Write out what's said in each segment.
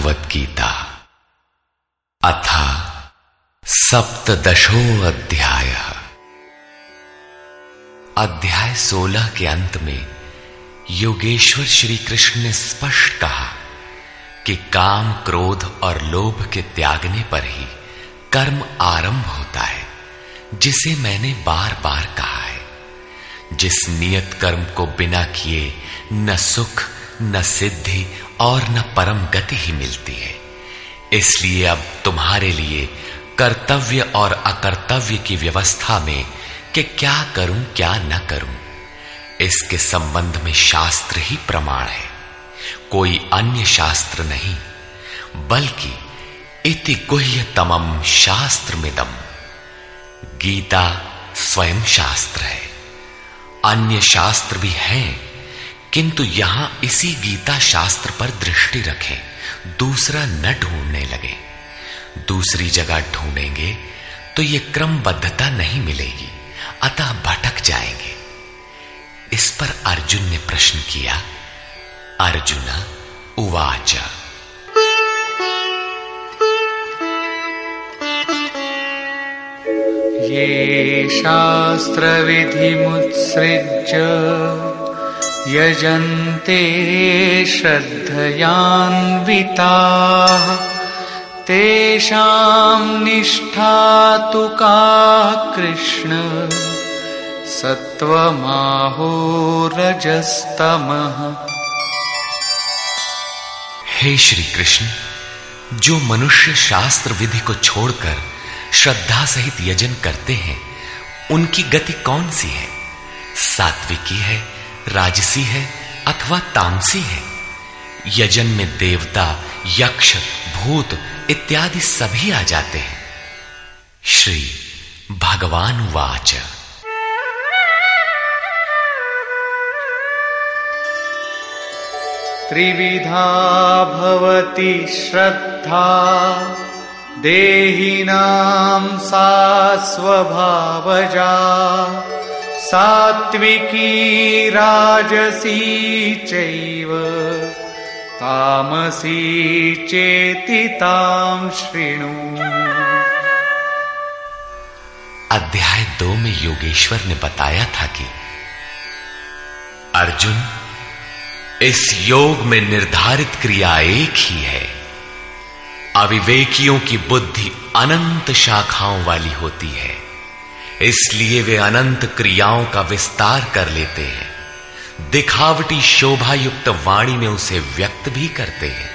भगवत गीता अथा सप्तशो अध्याय अध्याय सोलह के अंत में योगेश्वर श्री कृष्ण ने स्पष्ट कहा कि काम क्रोध और लोभ के त्यागने पर ही कर्म आरंभ होता है, जिसे मैंने बार बार कहा है। जिस नियत कर्म को बिना किए, न सुख, न सिद्धि और न परम गति ही मिलती है। इसलिए अब तुम्हारे लिए कर्तव्य और अकर्तव्य की व्यवस्था में कि क्या करूँ, क्या न करूँ, इसके संबंध में शास्त्र ही प्रमाण है। कोई अन्य शास्त्र नहीं, बल्कि इति गुह्य तमम शास्त्र में दम गीता स्वयं शास्त्र है। अन्य शास्त्र भी हैं किंतु यहाँ इसी गीता शास्त्र पर दृष्टि रखें, दूसरा न ढूँढने लगे। दूसरी जगह ढूंढेंगे तो ये क्रमबद्धता नहीं मिलेगी, अतः भटक जाएँगे। इस पर अर्जुन ने प्रश्न किया, अर्जुन, उवाच। ये शास्त्र विधि शास्त्रविधिमुत्सृज्य। यजन्ते श्रद्धयान्विताः। तेषां निष्ठा तु का कृष्ण? सत्वमाहोरजस्तमः हे श्री कृष्ण जो मनुष्य शास्त्र विधि को छोड़कर श्रद्धा सहित यजन करते हैं, उनकी गति कौन सी है? सात्विकी है राजसी है अथवा तामसी है। यजन में देवता, यक्ष, भूत इत्यादि सभी आ जाते हैं। श्री भगवान वाच। त्रिविधा भवति श्रद्धा देहिनां सा स्वभावजा। सात्विकी राजसी चैव तामसी चेति तां शृणु अध्याय दो में योगेश्वर ने बताया था कि अर्जुन इस योग में निर्धारित क्रिया एक ही है। अविवेकियों की बुद्धि अनंत शाखाओं वाली होती है। इसलिए वे अनंत क्रियाओं का विस्तार कर लेते हैं। दिखावटी शोभा युक्त वाणी में उसे व्यक्त भी करते हैं।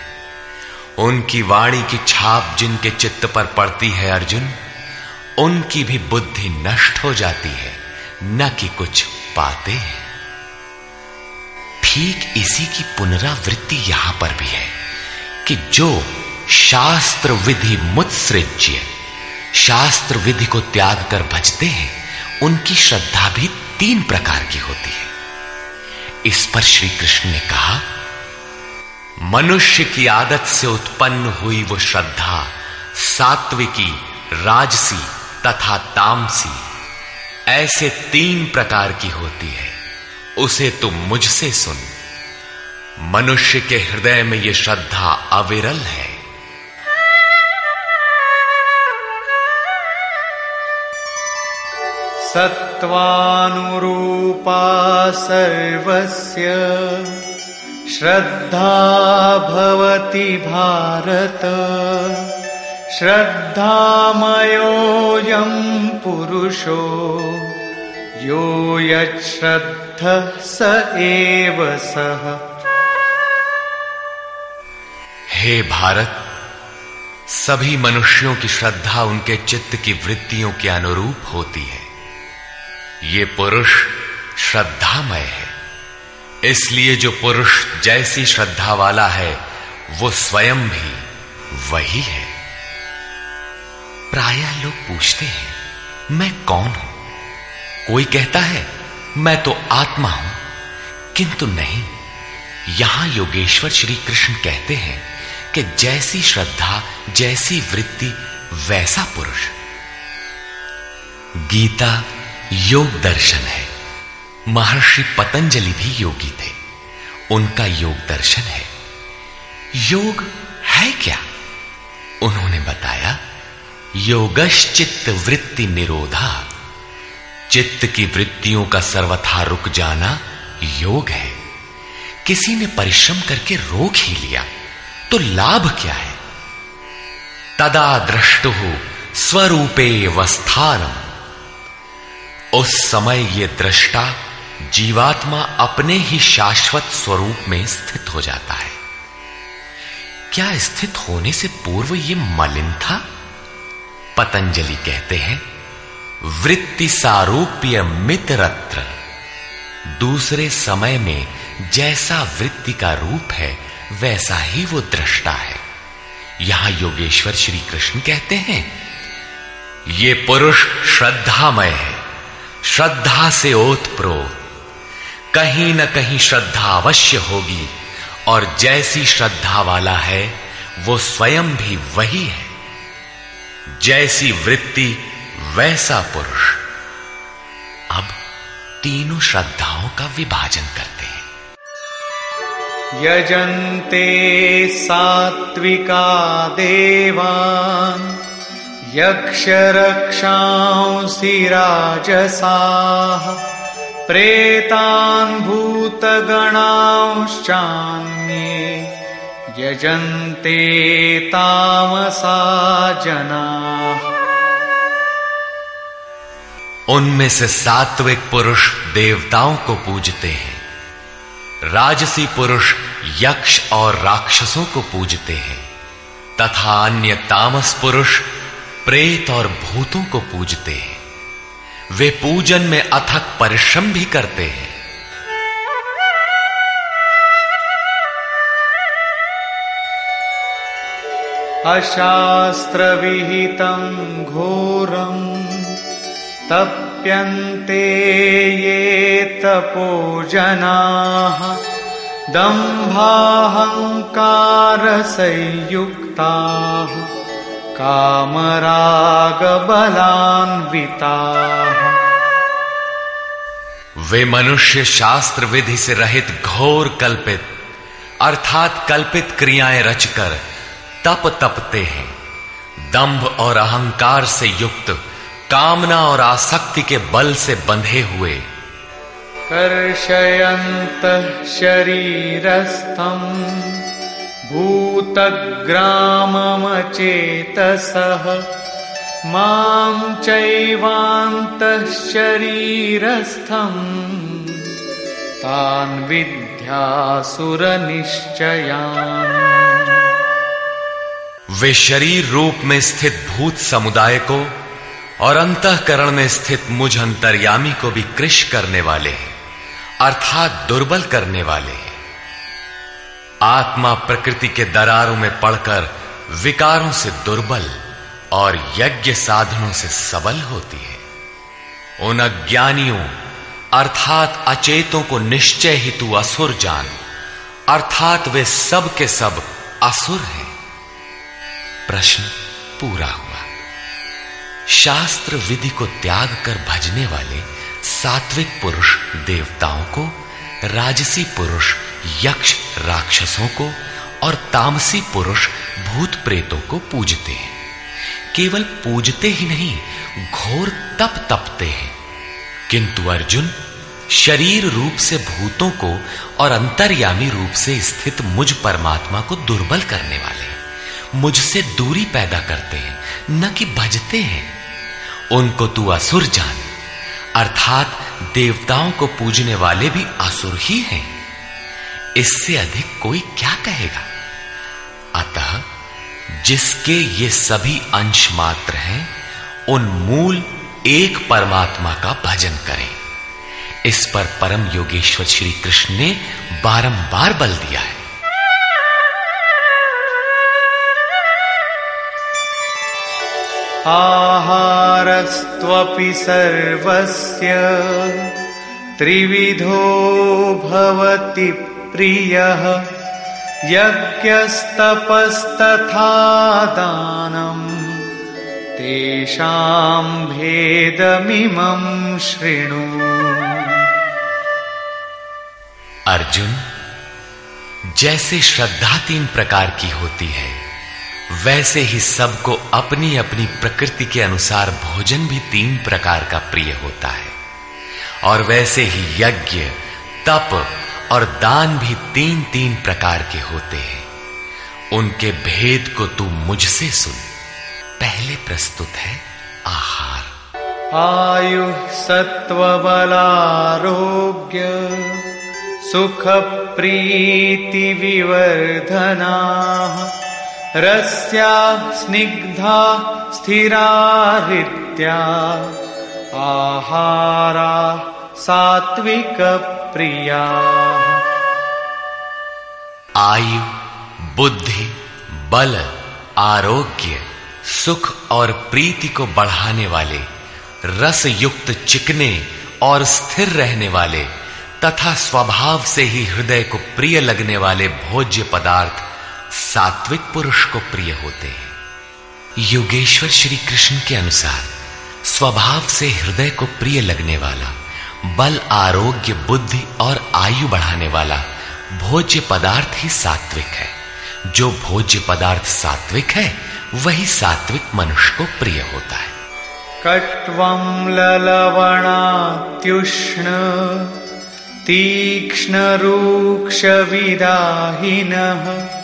उनकी वाणी की छाप जिनके चित्त पर पड़ती है अर्जुन, उनकी भी बुद्धि नष्ट हो जाती है, न कि कुछ पाते हैं। ठीक इसी की पुनरावृत्ति यहाँ पर भी है कि जो शास्त्र विधि मुत्सृज्य शास्त्र विधि को त्याग कर भजते हैं, उनकी श्रद्धा भी तीन प्रकार की होती है। इस पर श्री कृष्ण ने कहा, मनुष्य की आदत से उत्पन्न हुई वो श्रद्धा सात्विकी, राजसी तथा तामसी ऐसे तीन प्रकार की होती है। उसे तुम मुझसे सुन। मनुष्य के हृदय में यह श्रद्धा अविरल है। सत्त्वानुरूपा सर्वस्य। श्रद्धा भवति भारत। श्रद्धामयोऽयं पुरुषो। यो यच्छ्रद्धः स एव सः। हे भारत, सभी मनुष्यों की श्रद्धा उनके चित्त की वृत्तियों के अनुरूप होती है। ये पुरुष श्रद्धामय है। इसलिए जो पुरुष जैसी श्रद्धा वाला है, वो स्वयं भी वही है। प्रायः लोग पूछते हैं, मैं कौन हूँ? कोई कहता है, मैं तो आत्मा हूँ। किंतु नहीं, यहाँ योगेश्वर श्री कृष्ण कहते हैं कि जैसी श्रद्धा, जैसी वृत्ति, वैसा पुरुष। गीता योग दर्शन है। महर्षि पतंजलि भी योगी थे। उनका योग दर्शन है। योग है क्या? उन्होंने बताया, योगश्चित्त वृत्ति निरोधा। चित्त की वृत्तियों का सर्वथा रुक जाना योग है। किसी ने परिश्रम करके रोक ही लिया तो लाभ क्या है? तदा दृष्टु स्वरूपे वस्थानम। उस समय ये दृष्टा जीवात्मा अपने ही शाश्वत स्वरूप में स्थित हो जाता है। क्या स्थित होने से पूर्व ये मलिन था? पतंजलि कहते हैं, वृत्ति सारूप्य मित्रत्र। दूसरे समय में जैसा वृत्ति का रूप है, वैसा ही वो दृष्टा है। यहाँ योगेश्वर श्री कृष्ण कहते हैं, ये पुरुष श्रद्धामय है। श्रद्धा से ओतप्रोत कहीं न कहीं श्रद्धा अवश्य होगी, और जैसी श्रद्धा वाला है, वो स्वयं भी वही है। जैसी वृत्ति, वैसा पुरुष। अब तीनों श्रद्धाओं का विभाजन करते हैं। यजन्ते सात्विका देवान्। यक्षरक्षांसि राजसाः प्रेतान् भूतगणांश्चान्ये यजन्ते तामसा जनाः। उनमें से सात्विक पुरुष देवताओं को पूजते हैं। राजसी पुरुष यक्ष और राक्षसों को पूजते हैं। तथा अन्य तामस पुरुष प्रेत और भूतों को पूजते हैं। वे पूजन में अथक परिश्रम भी करते हैं। अशास्त्र विहितं घोरम तप्यन्ते ये तपो जनाः दम्भाहङ्कारसंयुक्ताः। कामरागबलान्विताः। वे मनुष्य शास्त्र विधि से रहित घोर कल्पित अर्थात कल्पित क्रियाएँ रचकर तप तपते हैं। दंभ और अहंकार से युक्त कामना और आसक्ति के बल से बंधे हुए। कर्षयंत शरीरस्थम। भूतग्राममचेतसः। माँ चैवान्तः शरीरस्थम् तान् वे शरीर रूप में स्थित भूत समुदाय को और अंतकरण में स्थित मुझ अंतर्यामी को भी कृष करने वाले हैं, अर्थात दुर्बल करने वाले हैं। आत्मा प्रकृति के दरारों में पड़कर विकारों से दुर्बल और यज्ञ साधनों से सबल होती है। उन अज्ञानियों, अर्थात अचेतों को निश्चय ही तू असुर जान, अर्थात वे सब के सब असुर हैं। प्रश्न पूरा हुआ। शास्त्र विधि को त्याग कर भजने वाले सात्विक पुरुष देवताओं को राजसी पुरुष यक्ष राक्षसों को और तामसी पुरुष भूत प्रेतों को पूजते हैं। केवल पूजते ही नहीं, घोर तप तपते हैं। किंतु अर्जुन, शरीर रूप से भूतों को और अंतर्यामी रूप से स्थित मुझ परमात्मा को दुर्बल करने वाले, मुझसे दूरी पैदा करते हैं, न कि भजते हैं। उनको तू असुर जान, अर्थात देवताओं को पूजने वाले भी असुर ही हैं। इससे अधिक कोई क्या कहेगा? अतः, जिसके ये सभी अंश मात्र हैं, उन मूल एक परमात्मा का भजन करें। इस पर परम योगेश्वर श्री कृष्ण ने बारंबार बल दिया है। आहारस्त्वपि सर्वस्य त्रिविधो भवति प्रियः यज्ञस्तपस्तथा दानम् तेषां भेदमिमं शृणु। अर्जुन, जैसे श्रद्धा तीन प्रकार की होती है, वैसे ही सबको अपनी अपनी प्रकृति के अनुसार भोजन भी तीन प्रकार का प्रिय होता है। और वैसे ही यज्ञ, तप और दान भी तीन तीन प्रकार के होते हैं। उनके भेद को तू मुझसे सुन। पहले प्रस्तुत है आहार। आयु सत्व बलारोग्य सुख प्रीति विवर्धना, रस्या स्निग्धा स्थिरा आहारा सात्विक प्रिया। आयु, बुद्धि, बल, आरोग्य, सुख और प्रीति को बढ़ाने वाले रस युक्त चिकने और स्थिर रहने वाले, तथा स्वभाव से ही हृदय को प्रिय लगने वाले भोज्य पदार्थ सात्विक पुरुष को प्रिय होते हैं। योगेश्वर श्री कृष्ण के अनुसार, स्वभाव से हृदय को प्रिय लगने वाला बल, आरोग्य, बुद्धि और आयु बढ़ाने वाला भोज्य पदार्थ ही सात्विक है। जो भोज्य पदार्थ सात्विक है, वही सात्विक मनुष्य को प्रिय होता है। कट्वं ललवणात्युष्ण, तीक्ष्णरूक्षविदाहिनः,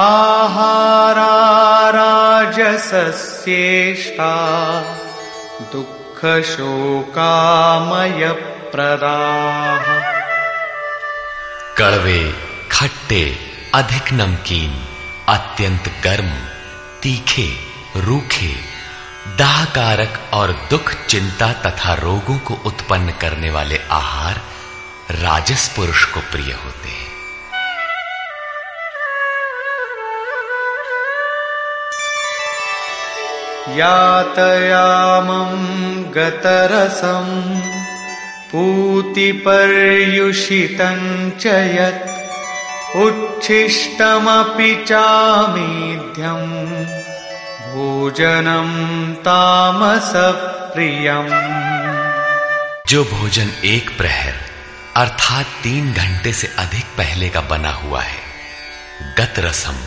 आहाराराजसस्येष्टा दुःखशोकामयप्रदाः। कड़वे खट्टे अधिक नमकीन, अत्यंत गर्म, तीखे, रूखे, दाहकारक और दुख चिंता तथा रोगों को उत्पन्न करने वाले आहार राजस पुरुष को प्रिय होते हैं। यातयामं गतरसं पूतिपर्युषितं च यत् उच्छिष्टमपि चामेध्यम् भोजनं तामसप्रियम्। जो भोजन एक प्रहर, अर्थात तीन घंटे से अधिक पहले का बना हुआ है गत रसम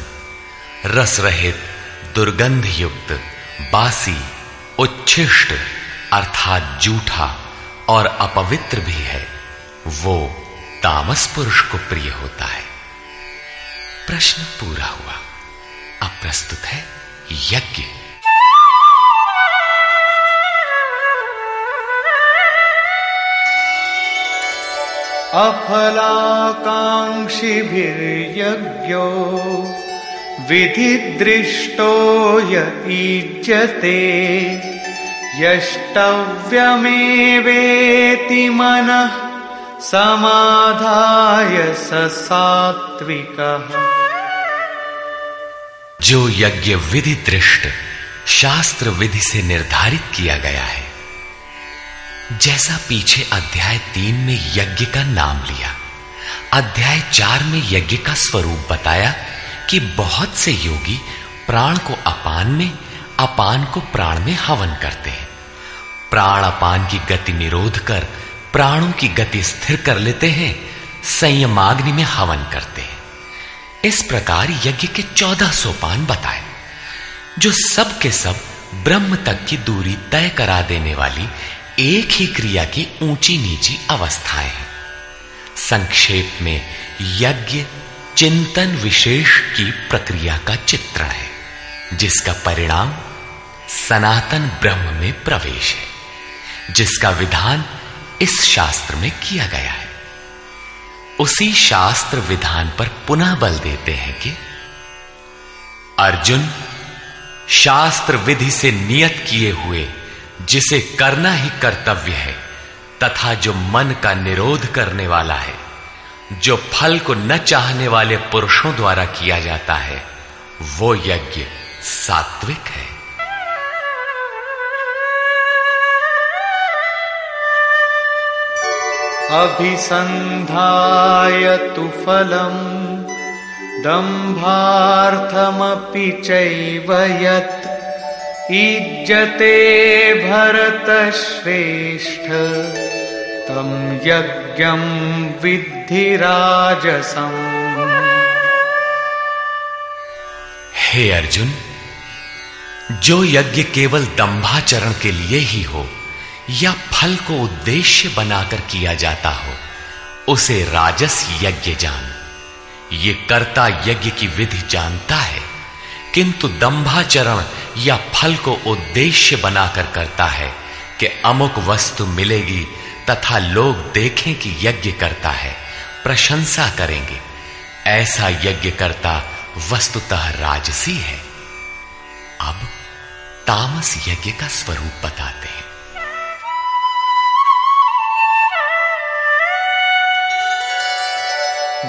रस रहित दुर्गंध युक्त बासी, उच्छिष्ट, अर्थात जूठा और अपवित्र भी है। वो तामस पुरुष को प्रिय होता है। प्रश्न पूरा हुआ। अब प्रस्तुत है यज्ञ। अफलाकांक्षी अफलाकाङ्क्षिभिर्यज्ञो विधिदृष्टो य ईज्यते, यष्टव्यमेवेति मनः समाधाय स सात्विकः। जो यज्ञ विधि दृष्ट शास्त्र विधि से निर्धारित किया गया है, जैसा पीछे अध्याय तीन में यज्ञ का नाम लिया, अध्याय चार में यज्ञ का स्वरूप बताया कि बहुत से योगी प्राण को अपान में, अपान को प्राण में हवन करते हैं। प्राण अपान की गति निरोध कर, प्राणों की गति स्थिर कर लेते हैं संयमाग्नि में हवन करते हैं। इस प्रकार यज्ञ के चौदह सोपान बताए, जो सब के सब ब्रह्म तक की दूरी तय करा देने वाली एक ही क्रिया की ऊँची नीची अवस्थाएँ हैं। संक्षेप में यज्ञ चिंतन विशेष की प्रक्रिया का चित्रण है, जिसका परिणाम सनातन ब्रह्म में प्रवेश है, जिसका विधान इस शास्त्र में किया गया है। उसी शास्त्र विधान पर पुनः बल देते हैं कि अर्जुन शास्त्र विधि से नियत किए हुए, जिसे करना ही कर्तव्य है, तथा जो मन का निरोध करने वाला है जो फल को न चाहने वाले पुरुषों द्वारा किया जाता है, वो यज्ञ सात्विक है। अभिसन्धाय तु फलम्, दम्भार्थमपि चैव यत्। ईज्जते भरतश्रेष्ठ। तं यज्ञं विद्धि हे अर्जुन, जो यज्ञ केवल दंभाचरण के लिए ही हो, या फल को उद्देश्य बनाकर किया जाता हो, उसे राजस यज्ञ जान। ये कर्ता यज्ञ की विधि जानता है, किंतु दंभाचरण या फल को उद्देश्य बनाकर करता है कि अमुक वस्तु मिलेगी तथा लोग देखें कि यज्ञ करता है, प्रशंसा करेंगे। ऐसा यज्ञ करता वस्तुतः राजसी है। अब तामस यज्ञ का स्वरूप बताते हैं।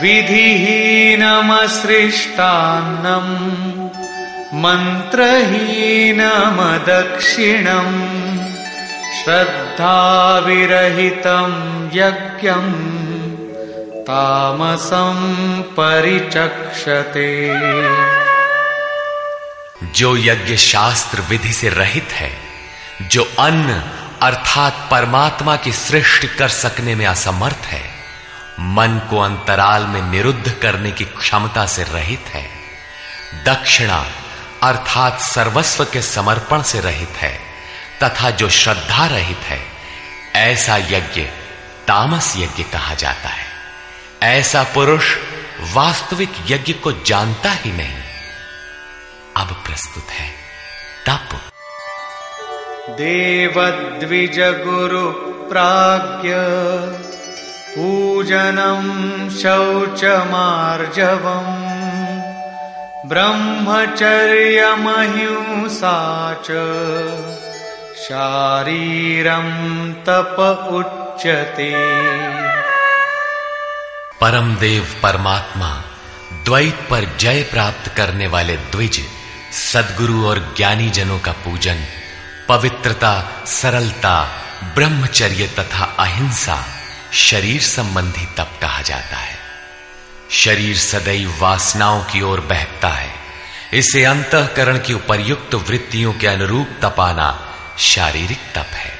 विधिहीनमसृष्टान्नम्, मन्त्रहीनमदक्षिणम्। श्रद्धाविरहितं यज्ञम् तामसं परिचक्षते। जो यज्ञ शास्त्र विधि से रहित है, जो अन्न अर्थात परमात्मा की सृष्टि कर सकने में असमर्थ है, मन को अंतराल में निरुद्ध करने की क्षमता से रहित है, दक्षिणा अर्थात सर्वस्व के समर्पण से रहित है। तथा जो श्रद्धा रहित है, ऐसा यज्ञ तामस यज्ञ कहा जाता है। ऐसा पुरुष वास्तविक यज्ञ को जानता ही नहीं। अब प्रस्तुत है तप। देवद्विज गुरु प्राज्ञ पूजनम पूजनं शौचमार्जवम् ब्रह्मचर्यमहिंसा च। शारीरं तप उच्यते। परम देव परमात्मा, द्वैत पर जय प्राप्त करने वाले द्विज, सदगुरु और ज्ञानी जनों का पूजन, पवित्रता, सरलता, ब्रह्मचर्य तथा अहिंसा शरीर संबंधी तप कहा जाता है। शरीर सदैव वासनाओं की ओर बहकता है। इसे अंतकरण की उपर्युक्त वृत्तियों के अनुरूप तपाना शारीरिक तप है।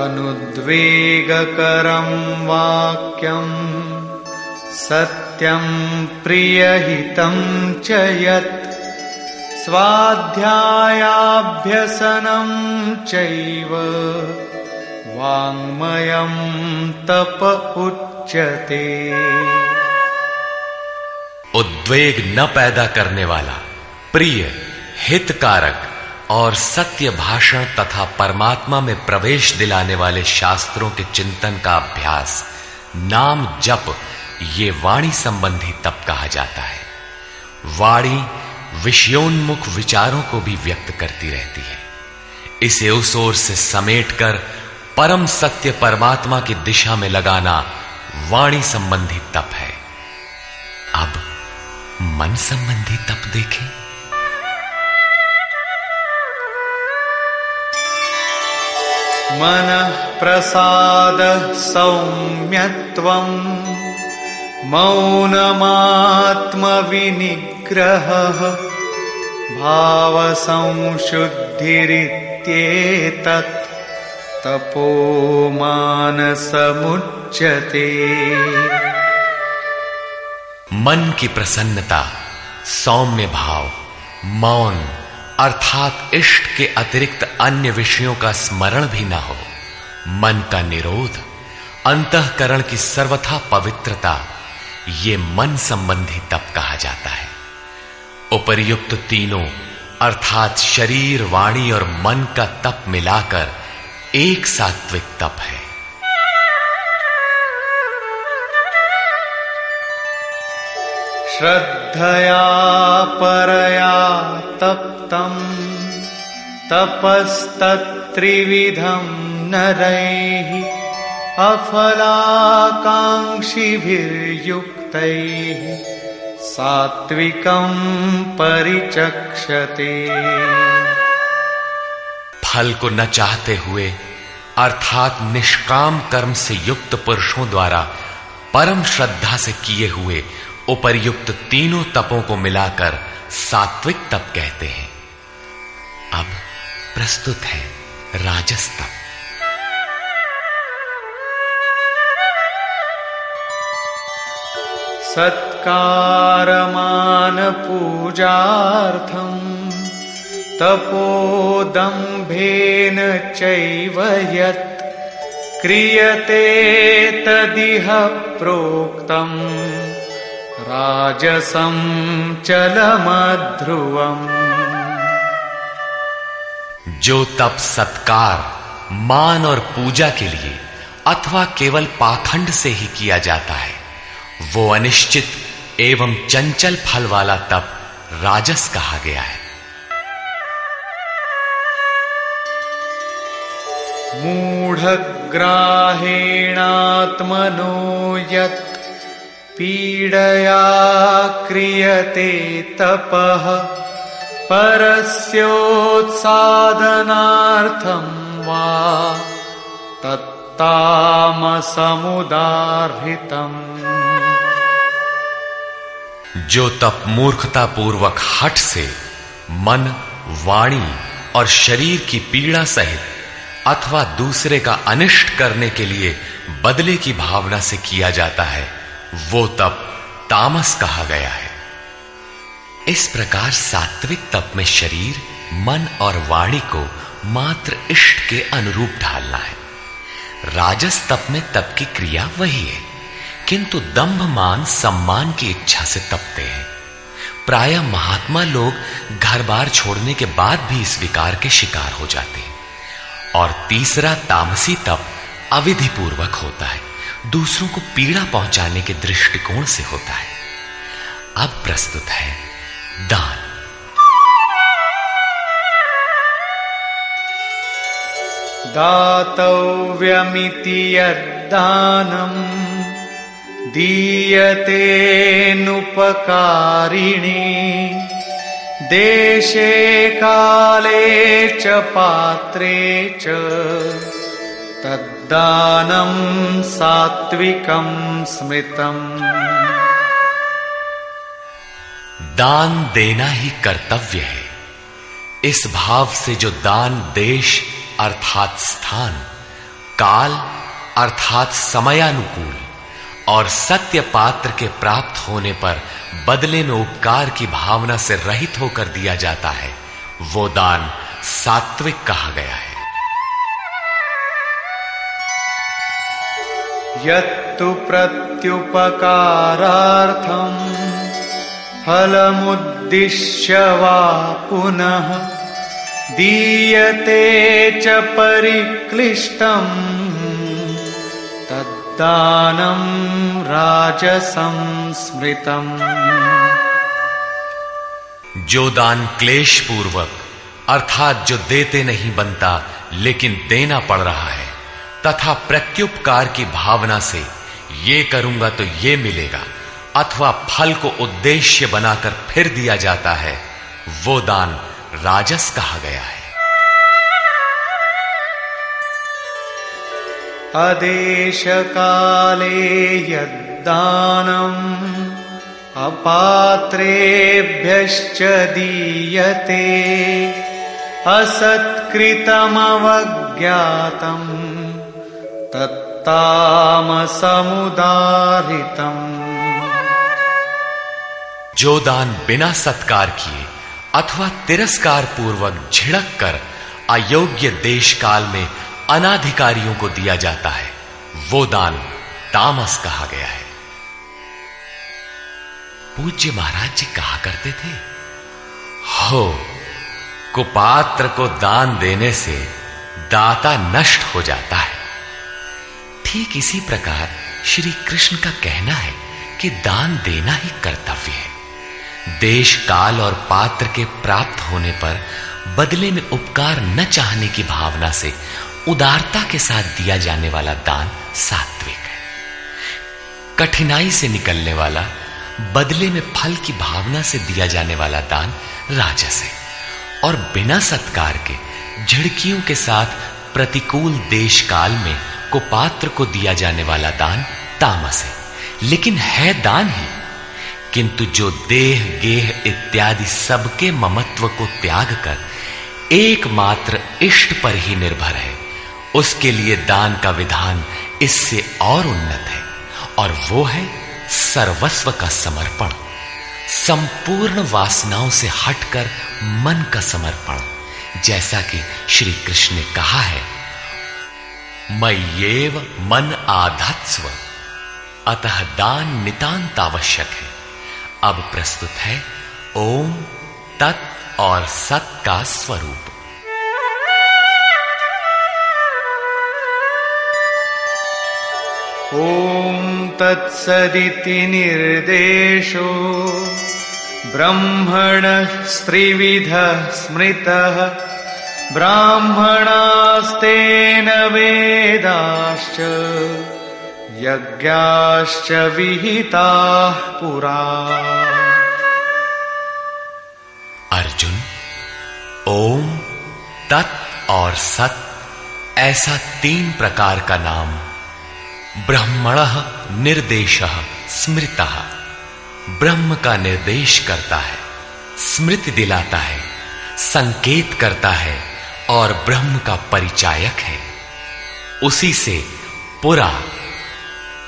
अनुद्वेगकरं वाक्यं सत्यं प्रियहितं च यत् स्वाध्यायाभ्यसनं चैव वाङ्मयं तप उच्यते। उद्वेग न पैदा करने वाला, प्रिय, हितकारक और सत्य भाषण तथा परमात्मा में प्रवेश दिलाने वाले शास्त्रों के चिंतन का अभ्यास, नाम जप, ये वाणी संबंधी तप कहा जाता है। वाणी विषयोन्मुख विचारों को भी व्यक्त करती रहती है। इसे उस ओर से समेटकर परम सत्य परमात्मा की दिशा में लगाना वाणी संबंधी तप है। अब मन संबंधी तप देखें। मनः प्रसादः सौम्यत्वम् मौनमात्मविनिग्रहः भावसंशुद्धिरित्येतत् तपो मानसमुच्यते मन की प्रसन्नता, सौम्य भाव, मौन, अर्थात इष्ट के अतिरिक्त अन्य विषयों का स्मरण भी ना हो। मन का निरोध, अंतकरण की सर्वथा पवित्रता, ये मन संबंधी तप कहा जाता है। उपर्युक्त तीनों, अर्थात शरीर, वाणी और मन का तप मिलाकर एक सात्विक तप है। श्रद्धया परया तप्तम्। तपस्तत्त्रिविधं नरैः अफलाकाङ्क्षिभिर्युक्तैः सात्विकं परिचक्षते। फल को न चाहते हुए, अर्थात निष्काम कर्म से युक्त पुरुषों द्वारा परम श्रद्धा से किए हुए उपर्युक्त तीनों तपों को मिलाकर सात्विक तप कहते हैं। अब प्रस्तुत है राजस तप। सत्कारमान पूजार्थम् तपोदम्भेन चैव यत् क्रियते तदिह प्रोक्तम्। राजसं चलमध्रुवम्। जो तप सत्कार मान और पूजा के लिए अथवा केवल पाखंड से ही किया जाता है वो अनिश्चित एवं चंचल फल वाला तप राजस कहा गया है। मूढग्राहेणात्मनो यत् पीडया क्रियते तपः परस्योत्सादनार्थं वा तत्तामसमुदाहृतम्। जो तप मूर्खता पूर्वक हट से मन, वाणी और शरीर की पीड़ा सहित अथवा दूसरे का अनिष्ट करने के लिए बदले की भावना से किया जाता है वो तप तामस कहा गया है। इस प्रकार सात्विक तप में शरीर, मन और वाणी को मात्र इष्ट के अनुरूप ढालना है। राजस तप में तप की क्रिया वही है, किंतु दंभ मान सम्मान की इच्छा से तपते हैं। प्राय महात्मा लोग घर बार छोड़ने के बाद भी इस विकार के शिकार हो जाते हैं, और तीसरा तामसी तप अविधि पूर्वक होता है। दूसरों को पीड़ा पहुँचाने के दृष्टिकोण से होता है। अब प्रस्तुत है दान। दातव्यमिति यद्दानम् दीयतेऽनुपकारिणे देशे काले च पात्रे च। तद्दानं सात्विकं स्मृतम्। दान देना ही कर्तव्य है। इस भाव से जो दान देश अर्थात स्थान, काल अर्थात समयानुकूल और सत्य पात्र के प्राप्त होने पर बदले में उपकार की भावना से रहित होकर दिया जाता है, वो दान सात्विक कहा गया है। यत्तु प्रत्युपकारार्थम् फलमुद्दिश्य वा पुनः दीयते च परिक्लिष्टम् तद्दानं राजसं स्मृतम्। जो दान क्लेश पूर्वक अर्थात जो देते नहीं बनता, लेकिन देना पड़ रहा है। तथा प्रत्युपकार की भावना से ये करूँगा तो ये मिलेगा, अथवा फल को उद्देश्य बनाकर फिर दिया जाता है, वो दान राजस कहा गया है। अदेशकाले यद्दानम् अपात्रेभ्यश्च दीयते। असत्कृतमवज्ञातम्। तत्तामसमुदारितम्। जो दान बिना सत्कार किए अथवा तिरस्कार पूर्वक झिड़क कर अयोग्य देश काल में अनाधिकारियों को दिया जाता है, वो दान तामस कहा गया है। पूज्य महाराज जी कहा करते थे, हो, कुपात्र को दान देने से दाता नष्ट हो जाता है। ठीक इसी प्रकार श्री कृष्ण का कहना है कि दान देना ही कर्तव्य है। देश काल और पात्र के प्राप्त होने पर बदले में उपकार न चाहने की भावना से उदारता के साथ दिया जाने वाला दान सात्विक है। कठिनाई से निकलने वाला, बदले में फल की भावना से दिया जाने वाला दान राजस है और बिना सत्कार के झिड़कियों के साथ प्रतिकूल देश काल में कुपात्र को दिया जाने वाला दान तामस है। लेकिन है दान ही। किंतु जो देह, गेह इत्यादि सबके ममत्व को त्याग कर एकमात्र इष्ट पर ही निर्भर है, उसके लिए दान का विधान इससे और उन्नत है, और वो है सर्वस्व का समर्पण। संपूर्ण वासनाओं से हटकर मन का समर्पण। जैसा कि श्री कृष्ण ने कहा है मय्येव मन आधत्स्व। अतः दान नितांत आवश्यक है। अब प्रस्तुत है ओम तत् और सत का स्वरूप। ॐ तत्सदिति निर्देशो। ब्रह्मणः स्त्रिविधः स्मृतः। ब्राह्मणास्तेन वेदाश्च, यज्ञाश्च विहिताः पुरा। अर्जुन, ओम, तत् और सत, ऐसा तीन प्रकार का नाम, ब्रह्मण निर्देश, स्मृत। ब्रह्म का निर्देश करता है, स्मृति दिलाता है, संकेत करता है और ब्रह्म का परिचायक है। उसी से पुरा,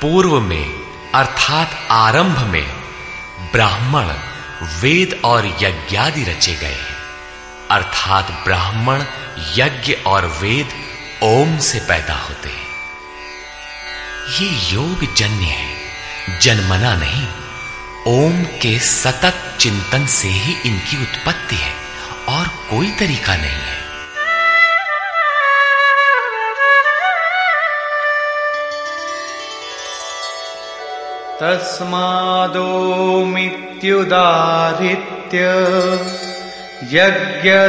पूर्व में, अर्थात आरंभ में, ब्राह्मण, वेद और यज्ञादि रचे गए हैं। अर्थात ब्राह्मण, यज्ञ और वेद ओम से पैदा होते हैं। ये योग जन्य है, जन्मना नहीं। ओम के सतत चिंतन से ही इनकी उत्पत्ति है और कोई तरीका नहीं है। तस्मादोमित्युदाहृत्य यज्ञदानतपः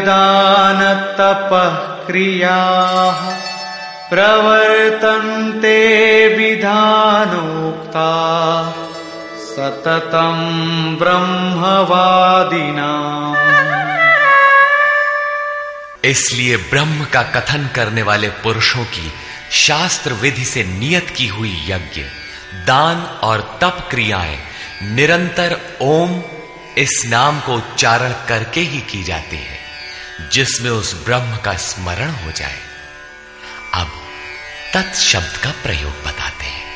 क्रियाः प्रवर्तन्ते विधानोक्ता सततं ब्रह्मवादिनाम् इसलिए ब्रह्म का कथन करने वाले पुरुषों की शास्त्र विधि से नियत की हुई यज्ञ। दान और तप क्रियाएँ निरंतर ओम इस नाम को उच्चारण करके ही की जाती है, जिसमें उस ब्रह्म का स्मरण हो जाए। अब तत् शब्द का प्रयोग बताते हैं।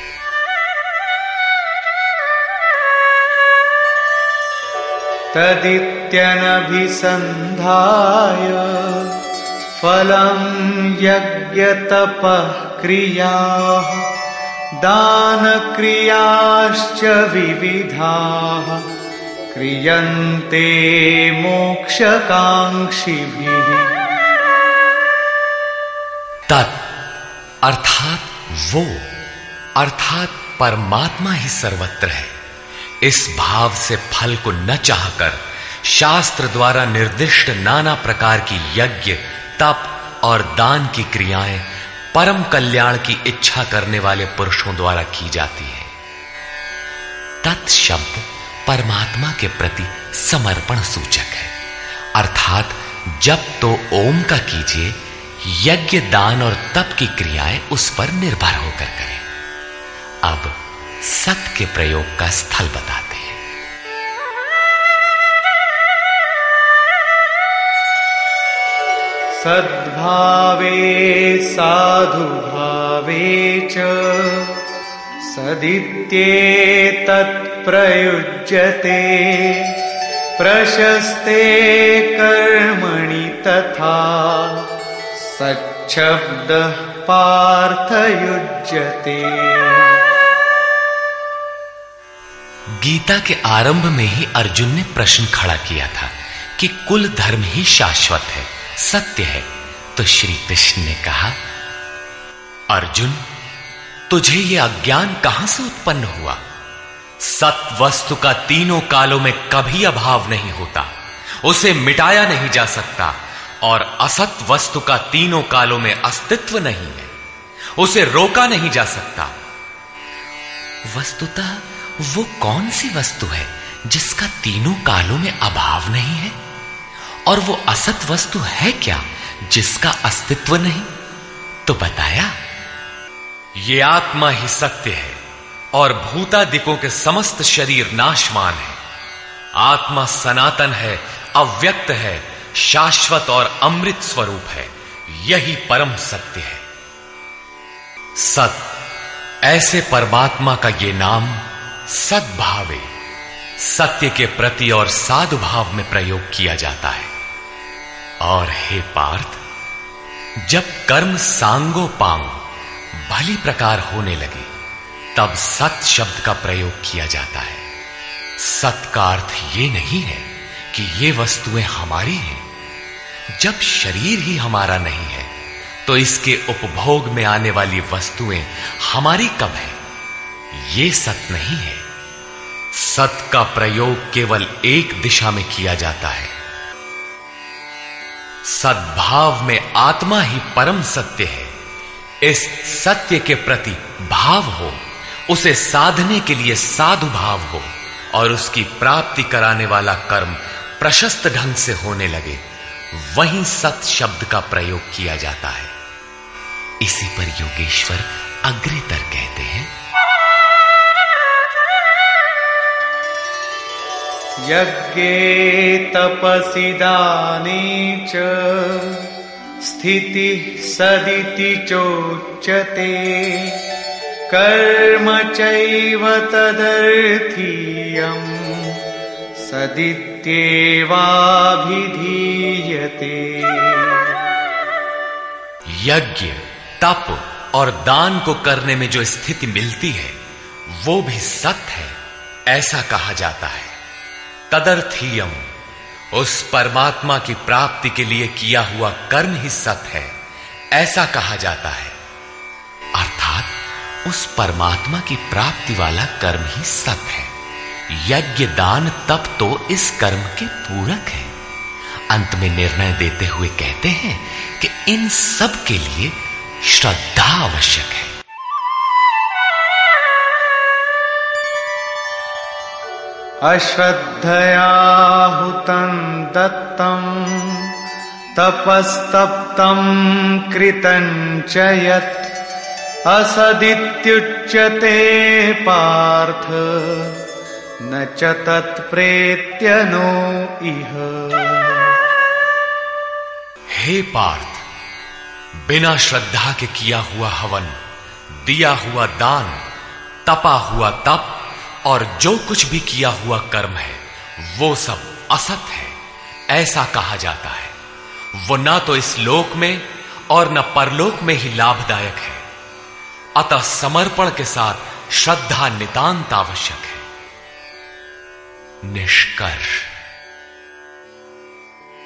तदित्यनभिसन्धाय फलम् यज्ञतपः क्रियाः दानक्रियाश्च विविधाः। क्रियन्ते मोक्षकाङ्क्षिभिः। तत्, अर्थात वो, अर्थात परमात्मा ही सर्वत्र है। इस भाव से फल को न चाहकर, शास्त्र द्वारा निर्दिष्ट नाना प्रकार की यज्ञ, तप और दान की क्रियाएँ परम कल्याण की इच्छा करने वाले पुरुषों द्वारा की जाती है। तत् शब्द परमात्मा के प्रति समर्पण सूचक है। अर्थात, जब तो ओम का कीजिए, यज्ञ, दान और तप की क्रियाएँ उस पर निर्भर होकर करें। अब सत के प्रयोग का स्थल बताते हैं। सद्भावे, साधुभावे च। सदित्येतत्प्रयुज्यते प्रशस्ते कर्मणि तथा। सच्छब्दः पार्थयुज्यते। गीता के आरंभ में ही अर्जुन ने प्रश्न खड़ा किया था कि कुल धर्म ही शाश्वत है। सत्य है। तो श्री कृष्ण ने कहा, अर्जुन, तुझे यह अज्ञान कहाँ से उत्पन्न हुआ? सत वस्तु का तीनों कालों में कभी अभाव नहीं होता। उसे मिटाया नहीं जा सकता और असत वस्तु का तीनों कालों में अस्तित्व नहीं है। उसे रोका नहीं जा सकता। वस्तुतः वो कौन सी वस्तु है जिसका तीनों कालों में अभाव नहीं है? और वो असत वस्तु है क्या जिसका अस्तित्व नहीं? तो बताया, ये आत्मा ही सत्य है और भूतादिकों के समस्त शरीर नाशमान है। आत्मा सनातन है, अव्यक्त है, शाश्वत और अमृत स्वरूप है, यही परम सत्य है। सत, ऐसे परमात्मा का ये नाम सद्भावे, सत्य के प्रति और साधु भाव में प्रयोग किया जाता है। और हे पार्थ, जब कर्म सांगो पांग भली प्रकार होने लगे, तब सत शब्द का प्रयोग किया जाता है। सत का अर्थ ये नहीं है कि ये वस्तुएँ हमारी हैं। जब शरीर ही हमारा नहीं है तो इसके उपभोग में आने वाली वस्तुएँ हमारी कब है? ये सत नहीं है। सत का प्रयोग केवल एक दिशा में किया जाता है। सद्भाव में आत्मा ही परम सत्य है। इस सत्य के प्रति भाव हो, उसे साधने के लिए साधु भाव हो, और उसकी प्राप्ति कराने वाला कर्म प्रशस्त ढंग से होने लगे, वहीं सत शब्द का प्रयोग किया जाता है। इसी पर योगेश्वर अग्रतर कहते हैं। यज्ञे तपसि दाने च स्थितिः सदिति चोच्यते। कर्म चैव तदर्थीयम् सदित्येवाभिधीयते। यज्ञ, तप और दान को करने में जो स्थिति मिलती है, वो भी सत्य है, ऐसा कहा जाता है। तदर्थीयम। उस परमात्मा की प्राप्ति के लिए किया हुआ कर्म ही सत्य है। ऐसा कहा जाता है। अर्थात, उस परमात्मा की प्राप्ति वाला कर्म ही सत्य है। यज्ञ दान तप तो इस कर्म के पूरक है। अंत में निर्णय देते हुए कहते हैं कि इन सब के लिए श्रद्धा आवश्यक है। अश्रद्धया हुतं दत्तं तपस्तप्तं कृतं च यत् पार्थ न च तत्प्रेत्यनो इह। हे पार्थ, बिना श्रद्धा के किया हुआ हवन, दिया हुआ दान, तपा हुआ तप और जो कुछ भी किया हुआ कर्म है, वो सब असत है, ऐसा कहा जाता है। वो ना तो इस लोक में और न परलोक में ही लाभदायक है। अतः समर्पण के साथ श्रद्धा नितांत आवश्यक है। निष्कर्ष।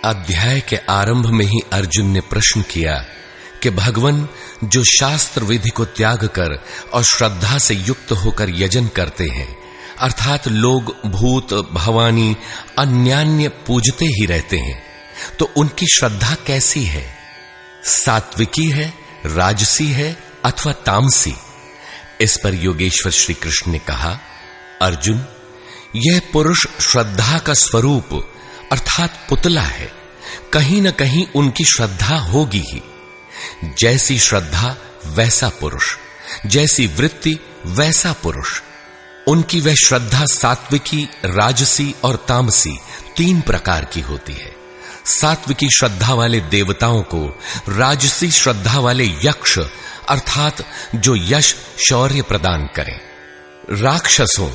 अध्याय के आरंभ में ही अर्जुन ने प्रश्न किया कि भगवान जो शास्त्र विधि को त्याग कर और श्रद्धा से युक्त होकर यजन करते हैं अर्थात लोग, भूत, भवानी, अन्यान्य पूजते ही रहते हैं। तो उनकी श्रद्धा कैसी है? सात्विकी है, राजसी है अथवा तामसी? इस पर योगेश्वर श्री कृष्ण ने कहा, अर्जुन, यह पुरुष श्रद्धा का स्वरूप, अर्थात पुतला है। कहीं न कहीं उनकी श्रद्धा होगी ही। जैसी श्रद्धा, वैसा पुरुष। जैसी वृत्ति, वैसा पुरुष। उनकी वह श्रद्धा सात्विकी, राजसी और तामसी तीन प्रकार की होती है। सात्विकी श्रद्धा वाले देवताओं को राजसी श्रद्धा वाले यक्ष, अर्थात जो यश शौर्य प्रदान करें। राक्षसों,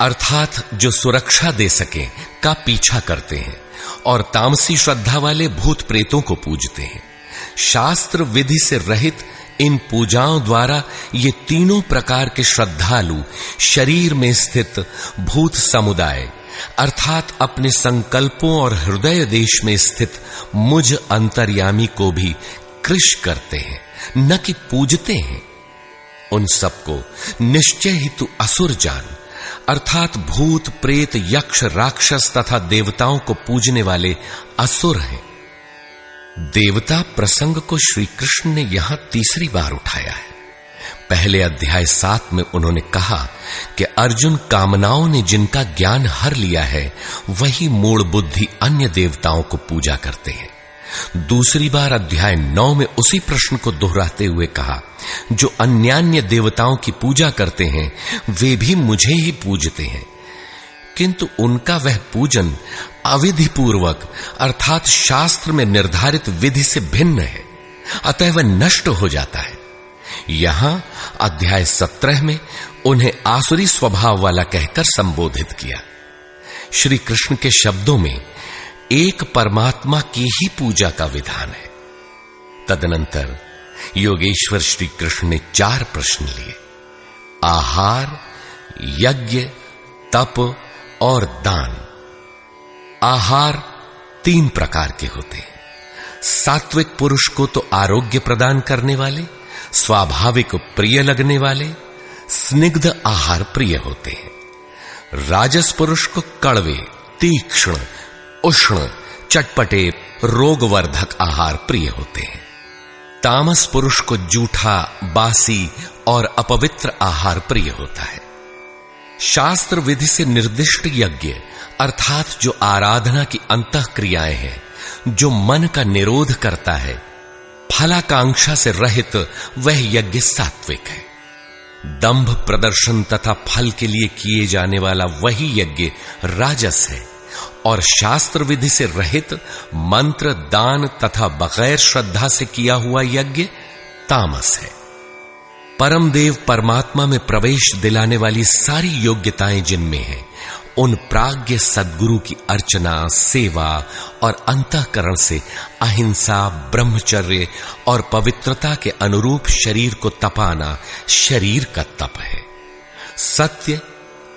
अर्थात जो सुरक्षा दे सके, का पीछा करते हैं और तामसी श्रद्धा वाले भूत प्रेतों को पूजते हैं। शास्त्र विधि से रहित इन पूजाओं द्वारा ये तीनों प्रकार के श्रद्धालु शरीर में स्थित भूत समुदाय, अर्थात अपने संकल्पों और हृदय देश में स्थित मुझ अंतर्यामी को भी कृष करते हैं, न कि पूजते हैं। उन सबको निश्चय ही तू असुर जान, अर्थात भूत, प्रेत, यक्ष, राक्षस तथा देवताओं को पूजने वाले असुर हैं। देवता प्रसंग को श्री कृष्ण ने यहाँ तीसरी बार उठाया है। पहले अध्याय सात में उन्होंने कहा कि अर्जुन कामनाओं ने जिनका ज्ञान हर लिया है, वही मूल बुद्धि अन्य देवताओं को पूजा करते हैं। दूसरी बार अध्याय नौ में उसी प्रश्न को दोहराते हुए कहा, जो अन्यान्य देवताओं की पूजा करते हैं, वे भी मुझे ही पूजते हैं। किंतु उनका वह पूजन अविधि पूर्वक अर्थात शास्त्र में निर्धारित विधि से भिन्न है, अतः वह नष्ट हो जाता है। यहाँ अध्याय सत्रह में उन्हें आसुरी स्वभाव वाला कहकर संबोधित किया। श्री कृष्ण के शब्दों में एक परमात्मा की ही पूजा का विधान है। तदनंतर योगेश्वर श्री कृष्ण ने चार प्रश्न लिए। आहार, यज्ञ, तप और दान। आहार तीन प्रकार के होते हैं। सात्विक पुरुष को तो आरोग्य प्रदान करने वाले, स्वाभाविक प्रिय लगने वाले, स्निग्ध आहार प्रिय होते हैं। राजस पुरुष को कड़वे, तीक्ष्ण, उष्ण, चटपटे, रोगवर्धक आहार प्रिय होते हैं। तामस पुरुष को जूठा, बासी और अपवित्र आहार प्रिय होता है। शास्त्र विधि से निर्दिष्ट यज्ञ, अर्थात जो आराधना की अंत क्रियाएँ हैं, जो मन का निरोध करता है, फलाकांक्षा से रहित वह यज्ञ सात्विक है। दंभ प्रदर्शन तथा फल के लिए किए जाने वाला वही यज्ञ राजस है, और शास्त्र विधि से रहित मंत्र दान तथा बगैर श्रद्धा से किया हुआ यज्ञ तामस है। परम देव परमात्मा में प्रवेश दिलाने वाली सारी योग्यताएँ जिनमें हैं, उन प्राग्ञ सदगुरु की अर्चना, सेवा और अंतकरण से अहिंसा, ब्रह्मचर्य और पवित्रता के अनुरूप शरीर को तपाना शरीर का तप है। सत्य,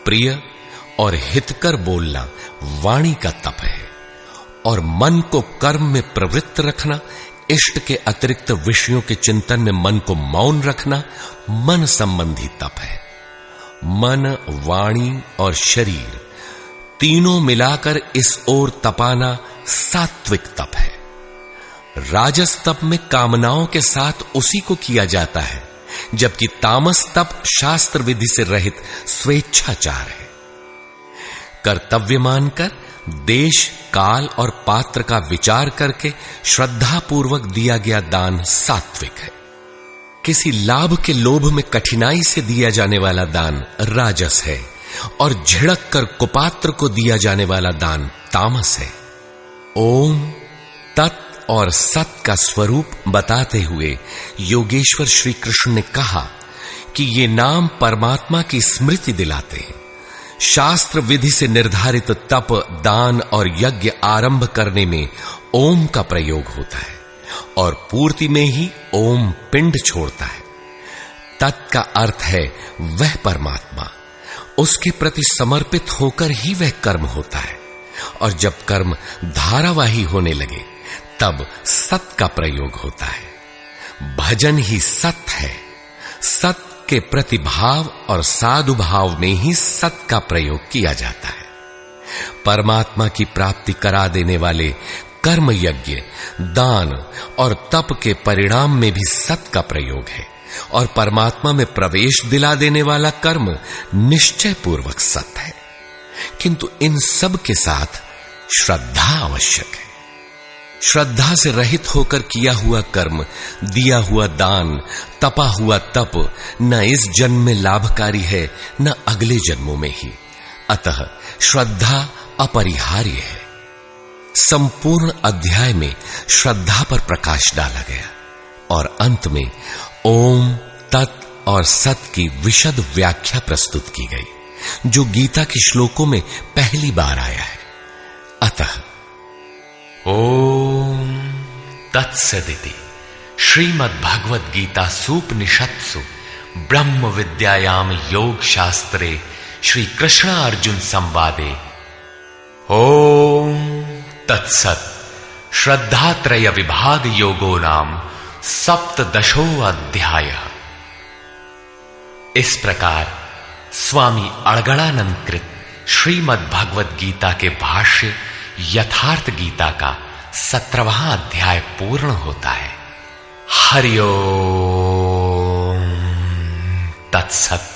प्रिय और हितकर बोलना वाणी का तप है और मन को कर्म में प्रवृत्त रखना इष्ट के अतिरिक्त विषयों के चिंतन में मन को मौन रखना मन संबंधी तप है। मन, वाणी और शरीर तीनों मिलाकर इस ओर तपाना सात्विक तप है। राजस तप में कामनाओं के साथ उसी को किया जाता है, जबकि तामस तप शास्त्र विधि से रहित स्वेच्छाचार है। कर्तव्य मानकर देश, काल और पात्र का विचार करके श्रद्धा पूर्वक दिया गया दान सात्विक है। किसी लाभ के लोभ में कठिनाई से दिया जाने वाला दान राजस है और झिड़क कर कुपात्र को दिया जाने वाला दान तामस है। ओम तत् और सत का स्वरूप बताते हुए योगेश्वर श्री कृष्ण ने कहा कि ये नाम परमात्मा की स्मृति दिलाते हैं। शास्त्र विधि से निर्धारित तप, दान और यज्ञ आरंभ करने में ओम का प्रयोग होता है और पूर्ति में ही ओम पिंड छोड़ता है। तत् का अर्थ है वह परमात्मा। उसके प्रति समर्पित होकर ही वह कर्म होता है और जब कर्म धारावाही होने लगे, तब सत का प्रयोग होता है। भजन ही सत है। सत के प्रतिभाव और साधु भाव में ही सत का प्रयोग किया जाता है। परमात्मा की प्राप्ति करा देने वाले कर्म यज्ञ दान और तप के परिणाम में भी सत का प्रयोग है और परमात्मा में प्रवेश दिला देने वाला कर्म निश्चय पूर्वक सत है। किंतु इन सब के साथ श्रद्धा आवश्यक है। श्रद्धा से रहित होकर किया हुआ कर्म, दिया हुआ दान, तपा हुआ तप, न इस जन्म में लाभकारी है, न अगले जन्मों में ही। अतः श्रद्धा अपरिहार्य है। संपूर्ण अध्याय में श्रद्धा पर प्रकाश डाला गया और अंत में ओम, तत् और सत की विशद व्याख्या प्रस्तुत की गई, जो गीता के श्लोकों में पहली बार आया है। अतः ओम तत्सदिति श्रीमद्भगवद गीता सूपनिषत्सु ब्रह्म विद्यायाम योग शास्त्रे श्री कृष्ण अर्जुन संवादे ओम तत्सत श्रद्धात्रय विभाग योगो नाम सप्तशो अध्याय इस प्रकार स्वामी अड़गड़ानंद कृत श्रीमद भगवद गीता के भाष्य यथार्थ गीता का सत्रवा अध्याय पूर्ण होता है। हरिओ तत्सत।